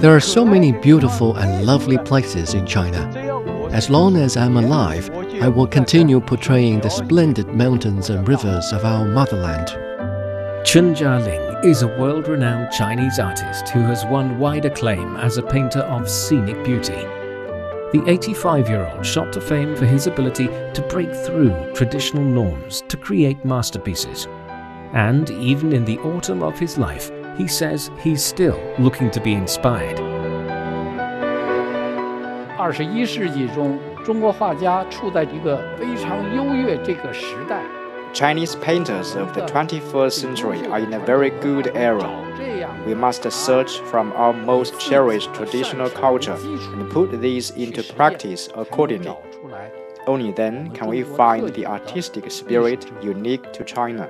There are so many beautiful and lovely places in China. As long as I'm alive, I will continue portraying the splendid mountains and rivers of our motherland. Chen Jialing is a world-renowned Chinese artist who has won wide acclaim as a painter of scenic beauty. The 85-year-old shot to fame for his ability to break through traditional norms to create masterpieces. And even in the autumn of his life, he says he's still looking to be inspired. 二十一世纪中，中国画家处在一个非常优越这个时代。Chinese painters of the 21st century are in a very good era. We must search from our most cherished traditional culture and put these into practice accordingly. Only then can we find the artistic spirit unique to China.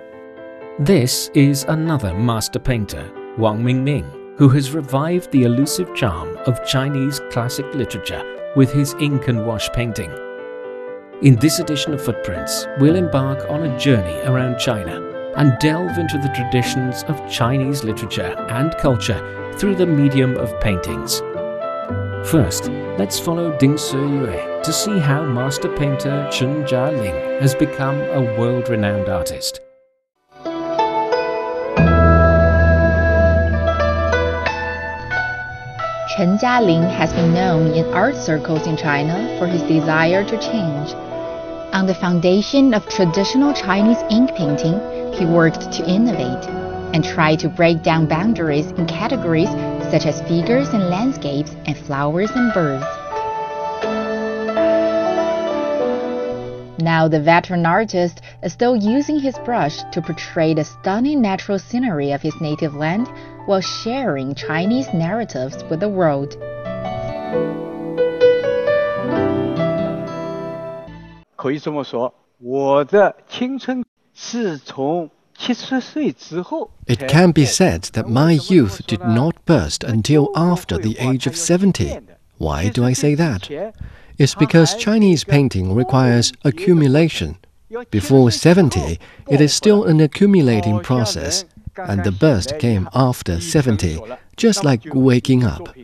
This is another master painter, Wang Mingming, who has revived the elusive charm of Chinese classic literature with his ink and wash painting. In this edition of Footprints, we'll embark on a journey around China and delve into the traditions of Chinese literature and culture through the medium of paintings. First, let's follow Ding Siyue to see how master painter Chen Jialing has become a world-renowned artist. Chen Jialing has been known in art circles in China for his desire to change. On the foundation of traditional Chinese ink painting, he worked to innovate and try to break down boundaries in categories such as figures and landscapes and flowers and birds. Now the veteran artist as though using his brush to portray the stunning natural scenery of his native land while sharing Chinese narratives with the world. It can be said that my youth did not burst until after the age of 70. Why do I say that? It's because Chinese painting requires accumulation, before 70, it is still an accumulating process, and the burst came after 70, just like waking up.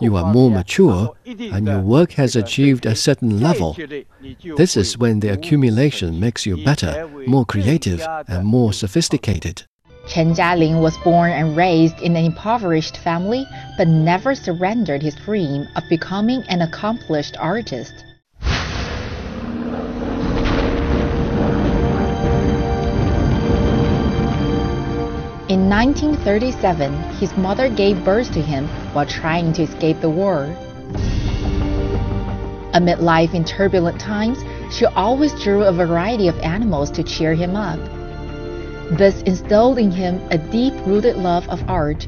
You are more mature, and your work has achieved a certain level. This is when the accumulation makes you better, more creative, and more sophisticated. Chen Jialing was born and raised in an impoverished family, but never surrendered his dream of becoming an accomplished artist. In 1937, his mother gave birth to him while trying to escape the war. Amid life in turbulent times, she always drew a variety of animals to cheer him up. This instilled in him a deep rooted love of art.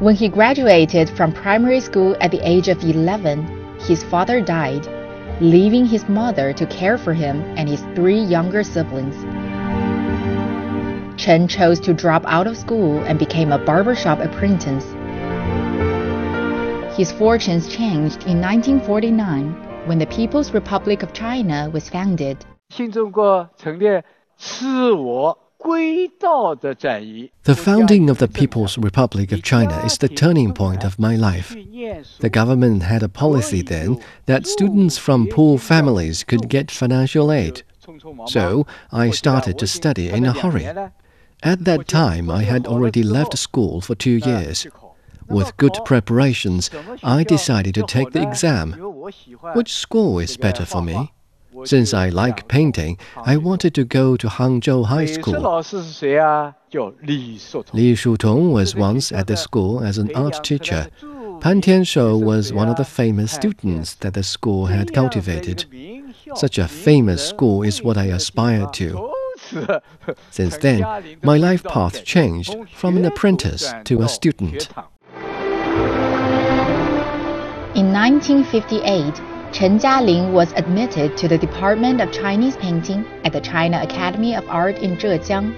When he graduated from primary school at the age of 11, his father died, leaving his mother to care for him and his three younger siblings. Chen chose to drop out of school and became a barbershop apprentice. His fortunes changed in 1949 when the People's Republic of China was founded. The founding of the People's Republic of China is the turning point of my life. The government had a policy then that students from poor families could get financial aid. So I started to study in a hurry. At that time, I had already left school for two years. With good preparations, I decided to take the exam. Which school is better for me? Since I like painting, I wanted to go to Hangzhou High School. Li Shutong was once at the school as an art teacher. Pan Tianshou was one of the famous students that the school had cultivated. Such a famous school is what I aspired to. Since then, my life path changed from an apprentice to a student. In 1958, Chen Jialing was admitted to the Department of Chinese Painting at the China Academy of Art in Zhejiang.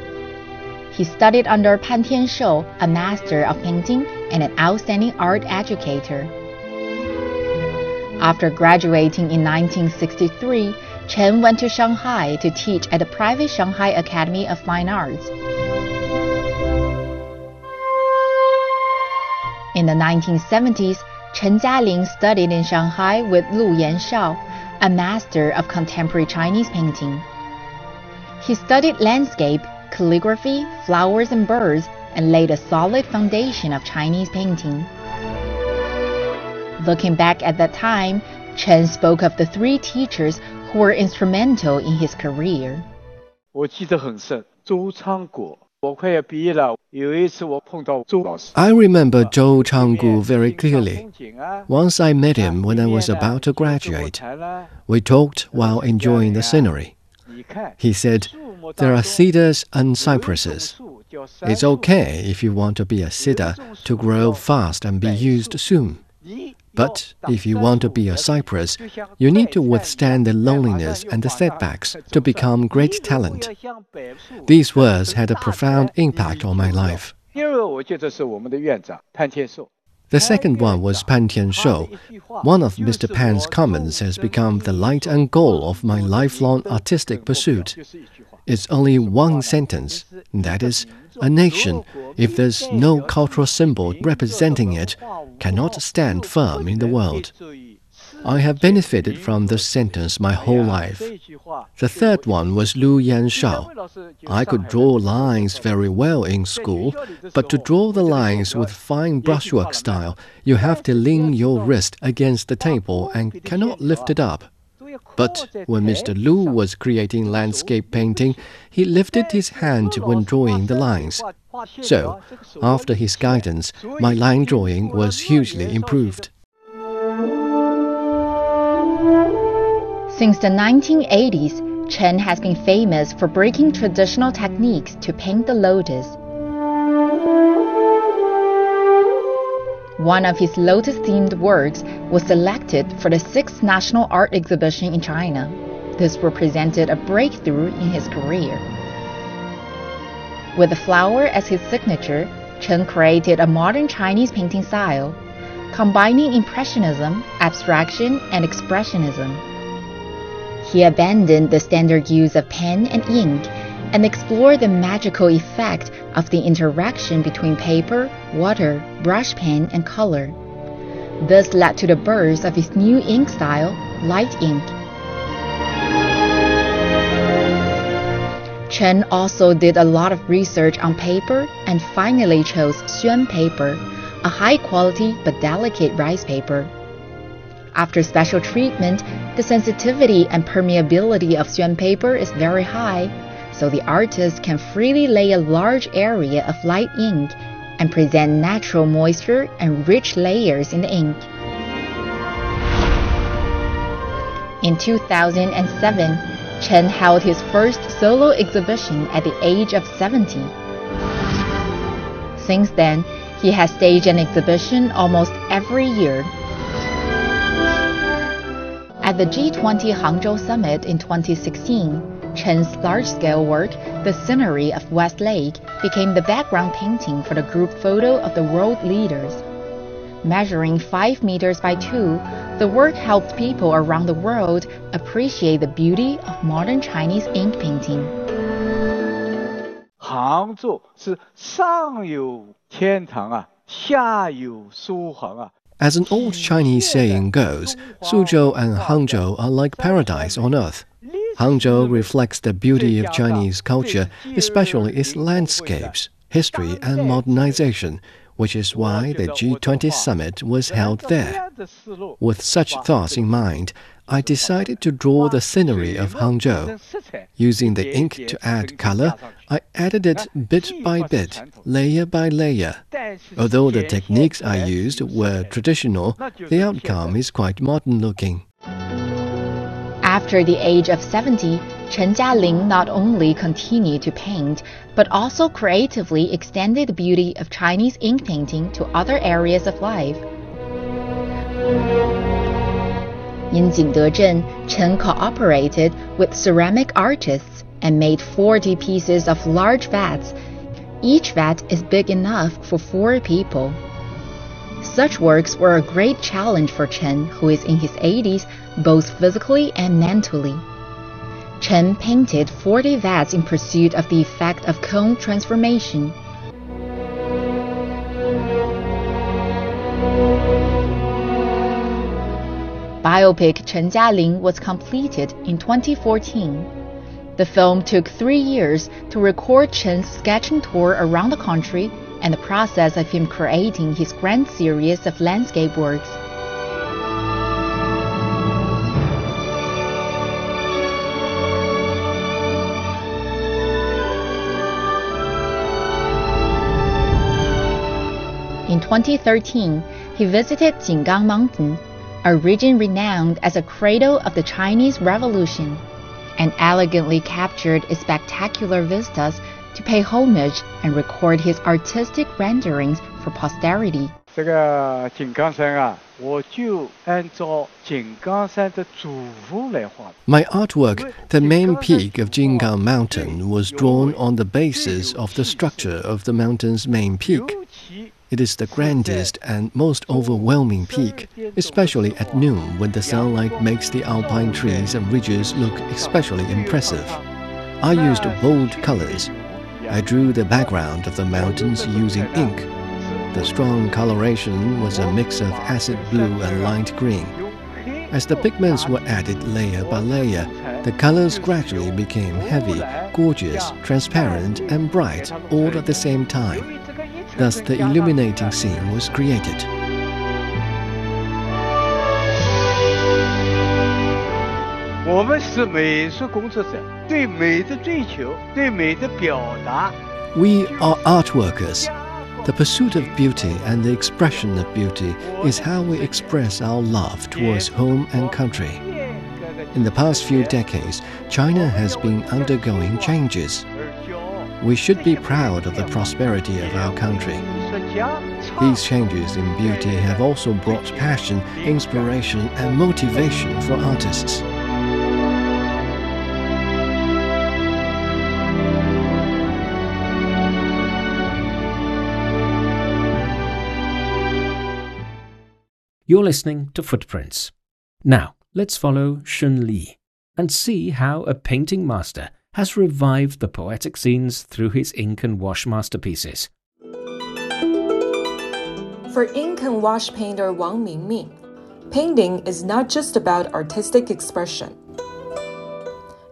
He studied under Pan Tianshou, a master of painting and an outstanding art educator. After graduating in 1963, Chen went to Shanghai to teach at the private Shanghai Academy of Fine Arts. In the 1970s, Chen Jialing studied in Shanghai with Lu Yanshao, a master of contemporary Chinese painting. He studied landscape, calligraphy, flowers and birds, and laid a solid foundation of Chinese painting. Looking back at that time, Chen spoke of the three teachers who were instrumental in his career. 我记得很深，周昌国。我快要毕业了，有一次我碰到周老师。 I remember Zhou Changgu very clearly. Once I met him when I was about to graduate. We talked while enjoying the scenery. He said, There are cedars and cypresses. It's okay if you want to be a cedar to grow fast and be used soon. But if you want to be a cypress, you need to withstand the loneliness and the setbacks to become great talent. These words had a profound impact on my life. The second one was Pan Tianshou. One of Mr. Pan's comments has become the light and goal of my lifelong artistic pursuit. It's only one sentence, that is, a nation, if there's no cultural symbol representing it, cannot stand firm in the world. I have benefited from this sentence my whole life. The third one was Lu Yanshao. I could draw lines very well in school, but to draw the lines with fine brushwork style, you have to lean your wrist against the table and cannot lift it up. But when Mr. Lu was creating landscape painting, he lifted his hand when drawing the lines. So, after his guidance, my line drawing was hugely improved. Since the 1980s, Chen has been famous for breaking traditional techniques to paint the lotus. One of his lotus themed works was selected for the sixth National Art Exhibition in China. This represented a breakthrough in his career. With the flower as his signature, Chen created a modern Chinese painting style, combining Impressionism, abstraction, and Expressionism. He abandoned the standard use of pen and ink and explore the magical effect of the interaction between paper, water, brush pen, and color. This led to the birth of his new ink style, light ink. Chen also did a lot of research on paper and finally chose Xuan paper, a high quality but delicate rice paper. After special treatment, the sensitivity and permeability of Xuan paper is very high, so the artist can freely lay a large area of light ink and present natural moisture and rich layers in the ink. In 2007, Chen held his first solo exhibition at the age of 70. Since then, he has staged an exhibition almost every year. At the G20 Hangzhou Summit in 2016, Chen's large-scale work, The Scenery of West Lake, became the background painting for the group photo of the world leaders. Measuring 5 meters by 2, the work helped people around the world appreciate the beauty of modern Chinese ink painting. 杭州是上有天堂啊，下有苏杭啊。 As an old Chinese saying goes, Suzhou and Hangzhou are like paradise on earth. Hangzhou reflects the beauty of Chinese culture, especially its landscapes, history, and modernization, which is why the G20 summit was held there. With such thoughts in mind, I decided to draw the scenery of Hangzhou. Using the ink to add color, I added it bit by bit, layer by layer. Although the techniques I used were traditional, the outcome is quite modern looking. After the age of 70, Chen Jialing not only continued to paint, but also creatively extended the beauty of Chinese ink painting to other areas of life. In Jingdezhen, Chen cooperated with ceramic artists and made 40 pieces of large vats. Each vat is big enough for four people. Such works were a great challenge for Chen, who is in his 80s, both physically and mentally. Chen painted 40 vats in pursuit of the effect of cone transformation. Biopic Chen Jialing was completed in 2014. The film took three years to record Chen's sketching tour around the country and the process of him creating his grand series of landscape works. In 2013, he visited Jinggang Mountain, a region renowned as a cradle of the Chinese Revolution, and elegantly captured its spectacular vistas to pay homage and record his artistic renderings for posterity. 这个井冈山啊，我就按照井冈山的主幅来画。 My artwork, the main peak of Jinggang Mountain, was drawn on the basis of the structure of the mountain's main peak. 尤其 It is the grandest and most overwhelming peak, especially at noon when the sunlight makes the alpine trees and ridges look especially impressive. I used bold colors. I drew the background of the mountains using ink. The strong coloration was a mix of acid blue and light green. As the pigments were added layer by layer, the colors gradually became heavy, gorgeous, transparent, and bright all at the same time. Thus, the illuminating scene was created. 我们是美术工作者，对美的追求，对美的表达。 We are art workers. The pursuit of beauty and the expression of beauty is how we express our love towards home and country. In the past few decades, China has been undergoing changes. We should be proud of the prosperity of our country. These changes in beauty have also brought passion, inspiration, and motivation for artists. You're listening to Footprints. Now, let's follow Shun Li and see how a painting master has revived the poetic scenes through his ink and wash masterpieces. For ink and wash painter Wang Mingming, painting is not just about artistic expression.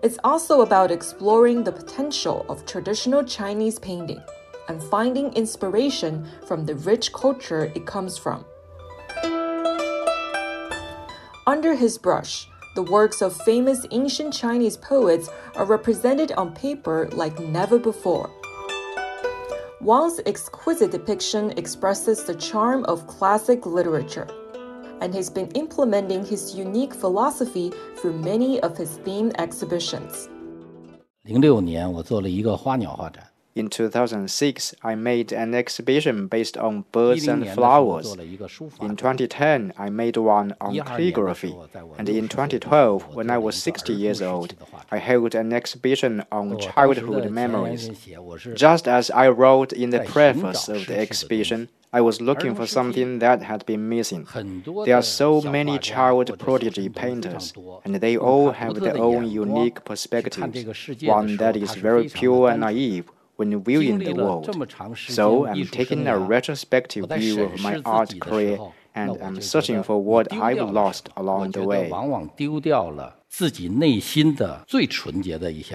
It's also about exploring the potential of traditional Chinese painting and finding inspiration from the rich culture it comes from. Under his brush, the works of famous ancient Chinese poets are represented on paper like never before. Wang's exquisite depiction expresses the charm of classic literature, and he's been implementing his unique philosophy through many of his themed exhibitions. 零六年，我做了一个花鸟画展。 in 2006, I made an exhibition based on birds and flowers. In 2010, I made one on calligraphy. And in 2012, when I was 60 years old, I held an exhibition on childhood memories. Just as I wrote in the preface of the exhibition, I was looking for something that had been missing. There are so many child prodigy painters, and they all have their own unique perspectives, one that is very pure and naive when viewing the world. So I'm taking a retrospective view of my art career and I'm searching for what I've lost along the way.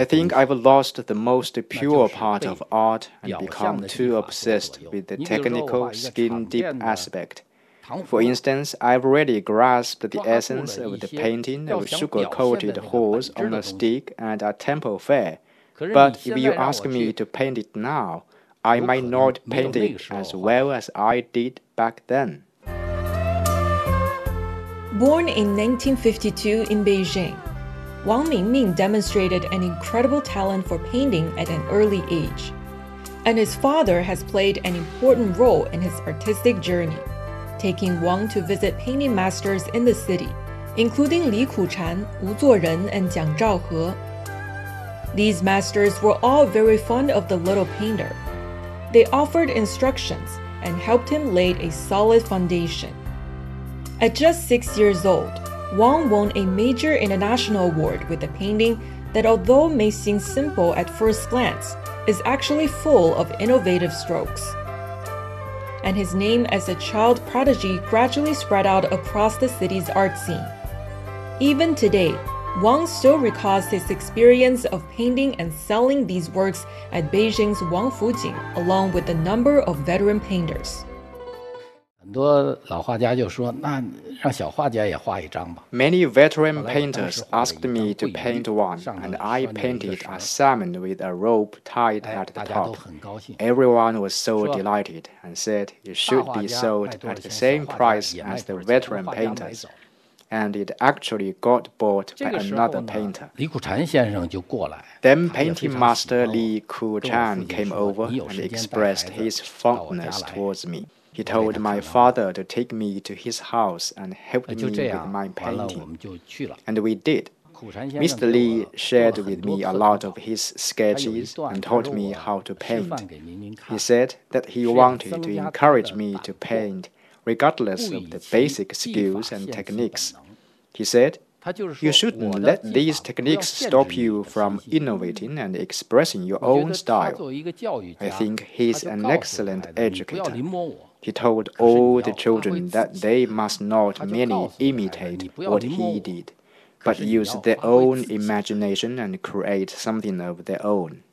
I think I've lost the most pure part of art and become too obsessed with the technical, skin deep aspect. For instance, I've already grasped the essence of the painting of sugar coated horse on a stick at a temple fair. But if you ask me to paint it now, I might not paint it as well as I did back then. Born in 1952 in Beijing, Wang Mingming demonstrated an incredible talent for painting at an early age, and his father has played an important role in his artistic journey, taking Wang to visit painting masters in the city, including Li Kuchan, Wu Zuoren, and Jiang Zhaohe, these masters were all very fond of the little painter. They offered instructions and helped him lay a solid foundation. At just six years old, Wang won a major international award with a painting that, although may seem simple at first glance, is actually full of innovative strokes. And his name as a child prodigy gradually spread out across the city's art scene, Even today, Wang still recalls his experience of painting and selling these works at Beijing's Wang Fujing, along with a number of veteran painters. Many veteran painters asked me to paint one, and I painted a salmon with a rope tied at the top. Everyone was so delighted and said it should be sold at the same price as the veteran painters. And it actually got bought by another painter. Then painting master Li Ku-chan came over and expressed his fondness towards me. He told my father to take me to his house and help me with my painting. And we did. Mr. Li shared with me a lot of his sketches and taught me how to paint. He said that he wanted to encourage me to paint regardless of the basic skills and techniques. He said, you shouldn't let these techniques stop you from innovating and expressing your own style. I think he's an excellent educator. He told all the children that they must not merely imitate what he did, but use their own imagination and create something of their own.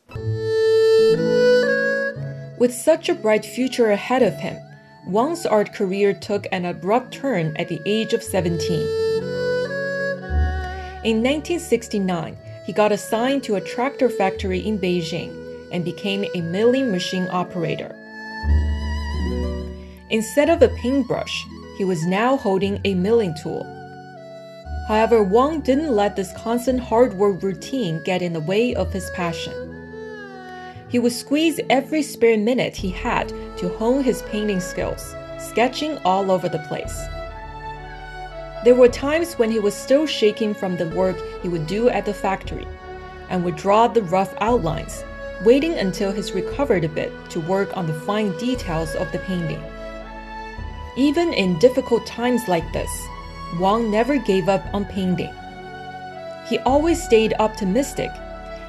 With such a bright future ahead of him, Wang's art career took an abrupt turn at the age of 17. In 1969, he got assigned to a tractor factory in Beijing and became a milling machine operator. Instead of a paintbrush, he was now holding a milling tool. However, Wang didn't let this constant hard work routine get in the way of his passion. He would squeeze every spare minute he had to hone his painting skills, sketching all over the place. There were times when he was still shaking from the work he would do at the factory and would draw the rough outlines, waiting until he's recovered a bit to work on the fine details of the painting. Even in difficult times like this, Wang never gave up on painting. He always stayed optimistic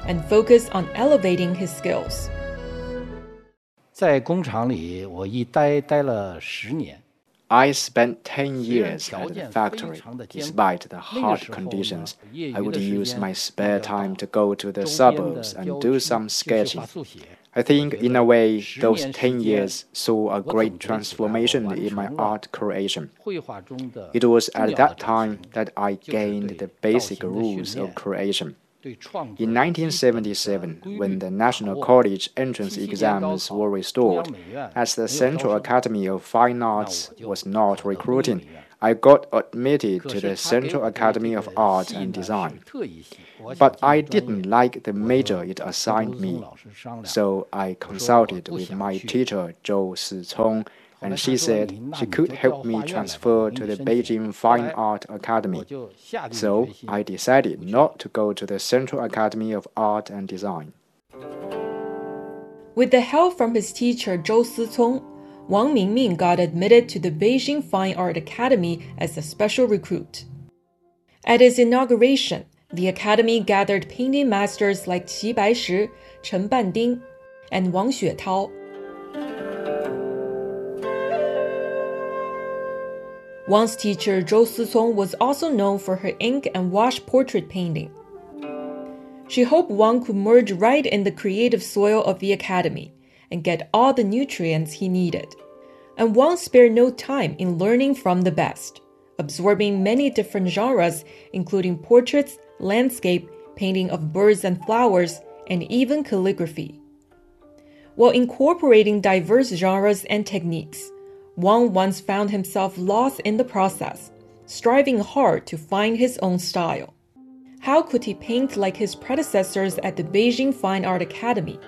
and focused on elevating his skills. 在工厂里，我一待待了十年。I spent 10 years at the factory. Despite the hard conditions, I would use my spare time to go to the suburbs and do some sketching. I think, in a way, those 10 years saw a great transformation in my art creation. It was at that time that I gained the basic rules of creation. In 1977, when the National College entrance exams were restored, as the Central Academy of Fine Arts was not recruiting, I got admitted to the Central Academy of Art and Design. But I didn't like the major it assigned me, so I consulted with my teacher Zhou Sicong and she said she could help me transfer to the Beijing Fine Art Academy. So I decided not to go to the Central Academy of Art and Design. With the help from his teacher Zhou Sicong, Wang Mingming got admitted to the Beijing Fine Art Academy as a special recruit. At its inauguration, the academy gathered painting masters like Qi Baishi, Chen Banding, and Wang Xuetao. Wang's teacher Zhou Sicong was also known for her ink and wash portrait painting. She hoped Wang could merge right in the creative soil of the academy and get all the nutrients he needed. And Wang spared no time in learning from the best, absorbing many different genres, including portraits, landscape, painting of birds and flowers, and even calligraphy. While incorporating diverse genres and techniques, Wang once found himself lost in the process, striving hard to find his own style. How could he paint like his predecessors at the Beijing Fine Art Academy?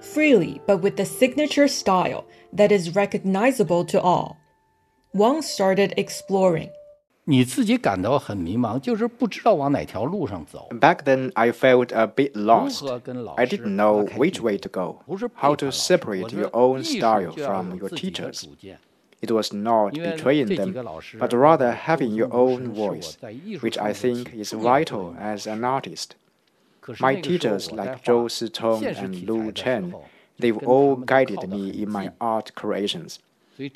Freely, but with a signature style that is recognizable to all. Wang started exploring. Back then, I felt a bit lost. I didn't know which way to go, how to separate your own style from your teacher's. It was not betraying them, but rather having your own voice, which I think is vital as an artist. My teachers like Zhou Sicong and Lu Chen, they've all guided me in my art creations.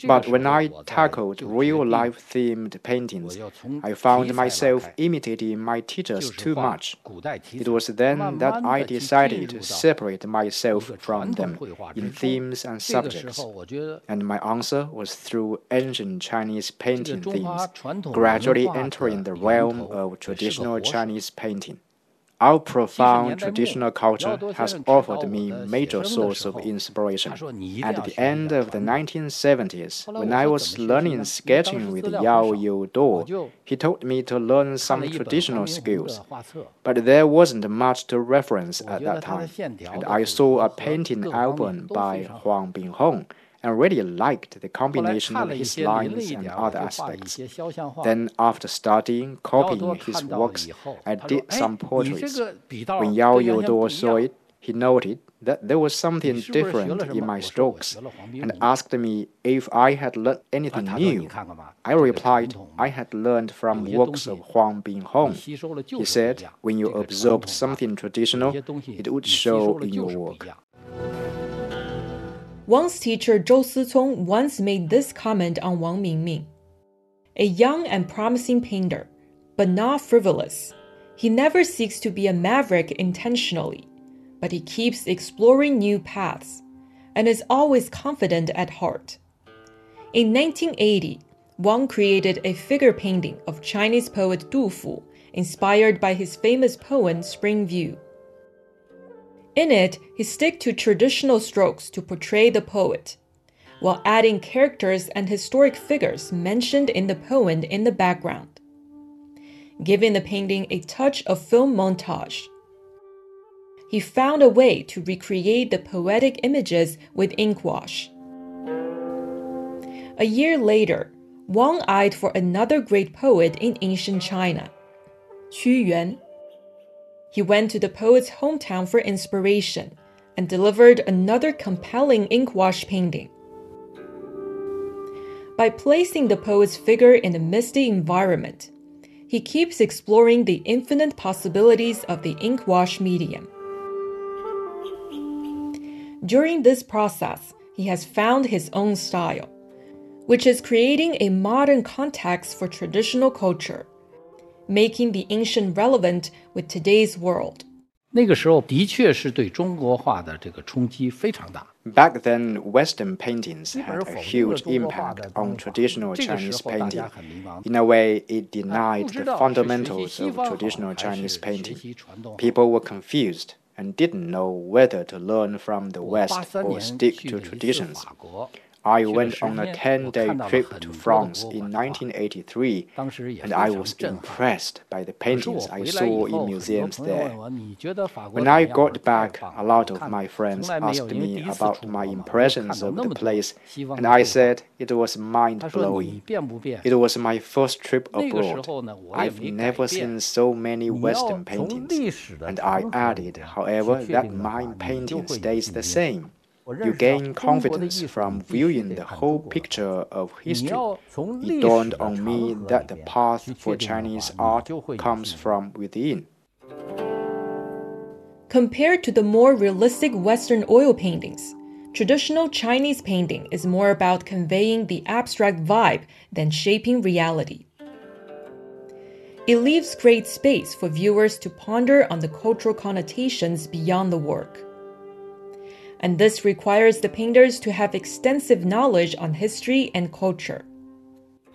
But when I tackled real life themed paintings, I found myself imitating my teachers too much. It was then that I decided to separate myself from them in themes and subjects. And my answer was through ancient Chinese painting themes, gradually entering the realm of traditional Chinese painting. Our profound traditional culture has offered me major source of inspiration. At the end of the 1970s, when I was learning sketching with Yao Youduo, he told me to learn some traditional skills. But there wasn't much to reference at that time, and I saw a painting album by Huang Binghong and really liked the combination of his lines and other aspects. Then, after studying, copying his works, I did some portraits. When Yao Youduo saw it, he noted that there was something different in my strokes and asked me if I had learned anything new. I replied I had learned from works of Huang Binghong. He said, when you observed something traditional, it would show in your work. Wang's teacher Zhou Sicong once made this comment on Wang Mingming. A young and promising painter, but not frivolous. He never seeks to be a maverick intentionally, but he keeps exploring new paths and is always confident at heart. In 1980, Wang created a figure painting of Chinese poet Du Fu, inspired by his famous poem Spring View. In it, he stick to traditional strokes to portray the poet, while adding characters and historic figures mentioned in the poem in the background, giving the painting a touch of film montage. He found a way to recreate the poetic images with ink wash. A year later, Wang eyed for another great poet in ancient China, Qu Yuan he went to the poet's hometown for inspiration and delivered another compelling inkwash painting. By placing the poet's figure in a misty environment, he keeps exploring the infinite possibilities of the inkwash medium. During this process, he has found his own style, which is creating a modern context for traditional culture making the ancient relevant with today's world. Back then, Western paintings had a huge impact on traditional Chinese painting. In a way, it denied the fundamentals of traditional Chinese painting. People were confused and didn't know whether to learn from the West or stick to traditions. I went on a 10 day trip to France in 1983, and I was impressed by the paintings I saw in museums there. When I got back, a lot of my friends asked me about my impressions of the place, and I said it was mind blowing. It was my first trip abroad. I've never seen so many Western paintings, and I added, however, that my painting stays the same. You gain confidence from viewing the whole picture of history. It dawned on me that the path for Chinese art comes from within. Compared to the more realistic Western oil paintings, traditional Chinese painting is more about conveying the abstract vibe than shaping reality. It leaves great space for viewers to ponder on the cultural connotations beyond the work and this requires the painters to have extensive knowledge on history and culture.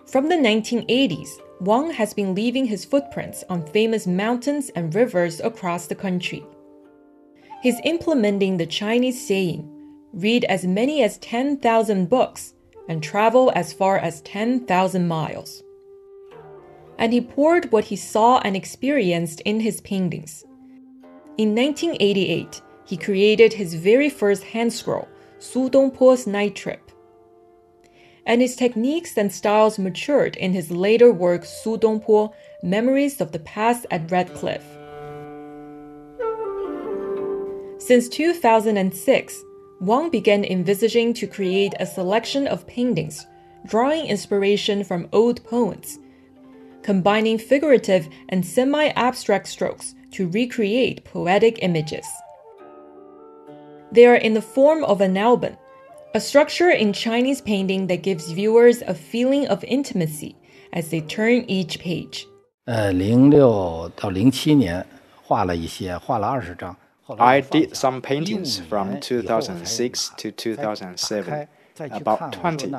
From the 1980s, Wang has been leaving his footprints on famous mountains and rivers across the country. He's implementing the Chinese saying, read as many as 10,000 books and travel as far as 10,000 miles. And he poured what he saw and experienced in his paintings. In 1988, he created his very first hand scroll, Su Dongpo's Night Trip. And his techniques and styles matured in his later work, Su Dongpo Memories of the Past at Red Cliff. Since 2006, Wang began envisaging to create a selection of paintings, drawing inspiration from old poems, combining figurative and semi abstract strokes to recreate poetic images. They are in the form of an album, a structure in Chinese painting that gives viewers a feeling of intimacy as they turn each page. 呃，零六到零七年画了一些，画了二十张。 I did some paintings from 2006 to 2007, about 20,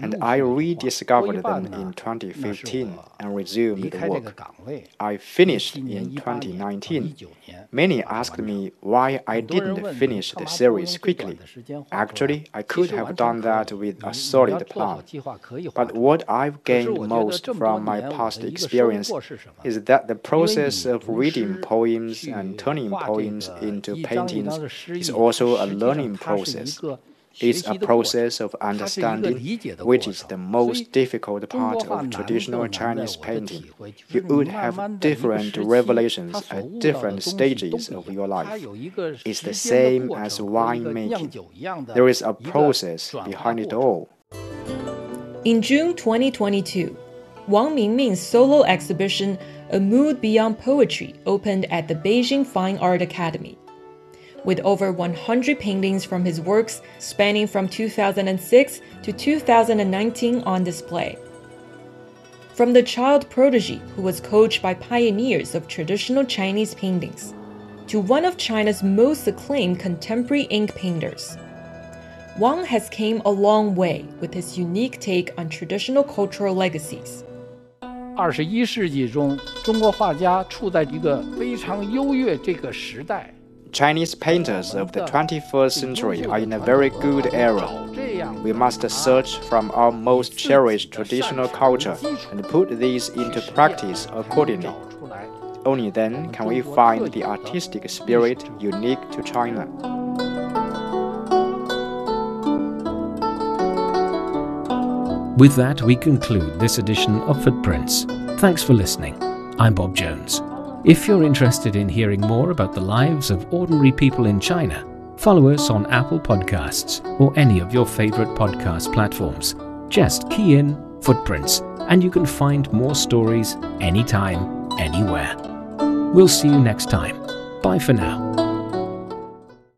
and I rediscovered them in 2015 and resumed the work. I finished in 2019. Many asked me why I didn't finish the series quickly. Actually, I could have done that with a solid plan. But what I've gained most from my past experience is that the process of reading poems and turning poems into paintings is also a learning process. It's a process of understanding, which is the most difficult part of traditional Chinese painting. You would have different revelations at different stages of your life. It's the same as wine making. There is a process behind it all. In June 2022, Wang Mingming's solo exhibition, A Mood Beyond Poetry, opened at the Beijing Fine Art Academy with over 100 paintings from his works spanning from 2006 to 2019 on display. From the child prodigy who was coached by pioneers of traditional Chinese paintings, to one of China's most acclaimed contemporary ink painters, Wang has came a long way with his unique take on traditional cultural legacies. 二十一世纪中，中国画家处在一个非常优越这个时代。 Chinese painters of the 21st century are in a very good era. We must search from our most cherished traditional culture and put these into practice accordingly. Only then can we find the artistic spirit unique to China. With that, we conclude this edition of Footprints. Thanks for listening. I'm Bob Jones. If you're interested in hearing more about the lives of ordinary people in China, follow us on Apple Podcasts or any of your favorite podcast platforms. Just key in Footprints and you can find more stories anytime, anywhere. We'll see you next time. Bye for now.